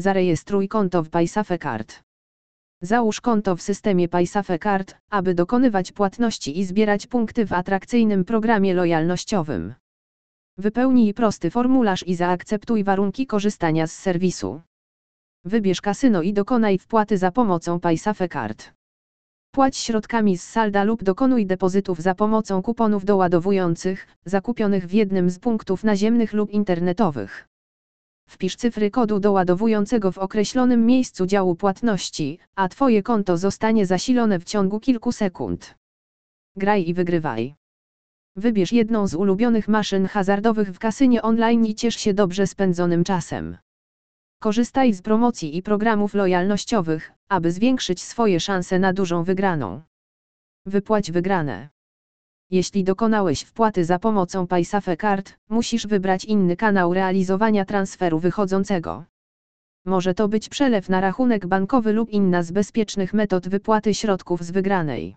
Zarejestruj konto w Paysafe Card. Załóż konto w systemie Paysafe Card, aby dokonywać płatności i zbierać punkty w atrakcyjnym programie lojalnościowym. Wypełnij prosty formularz i zaakceptuj warunki korzystania z serwisu. Wybierz kasyno i dokonaj wpłaty za pomocą Paysafe Card. Płać środkami z salda lub dokonuj depozytów za pomocą kuponów doładowujących, zakupionych w jednym z punktów naziemnych lub internetowych. Wpisz cyfry kodu doładowującego w określonym miejscu działu płatności, a Twoje konto zostanie zasilone w ciągu kilku sekund. Graj i wygrywaj. Wybierz jedną z ulubionych maszyn hazardowych w kasynie online i ciesz się dobrze spędzonym czasem. Korzystaj z promocji i programów lojalnościowych, aby zwiększyć swoje szanse na dużą wygraną. Wypłać wygrane. Jeśli dokonałeś wpłaty za pomocą Paysafe Card, musisz wybrać inny kanał realizowania transferu wychodzącego. Może to być przelew na rachunek bankowy lub inna z bezpiecznych metod wypłaty środków z wygranej.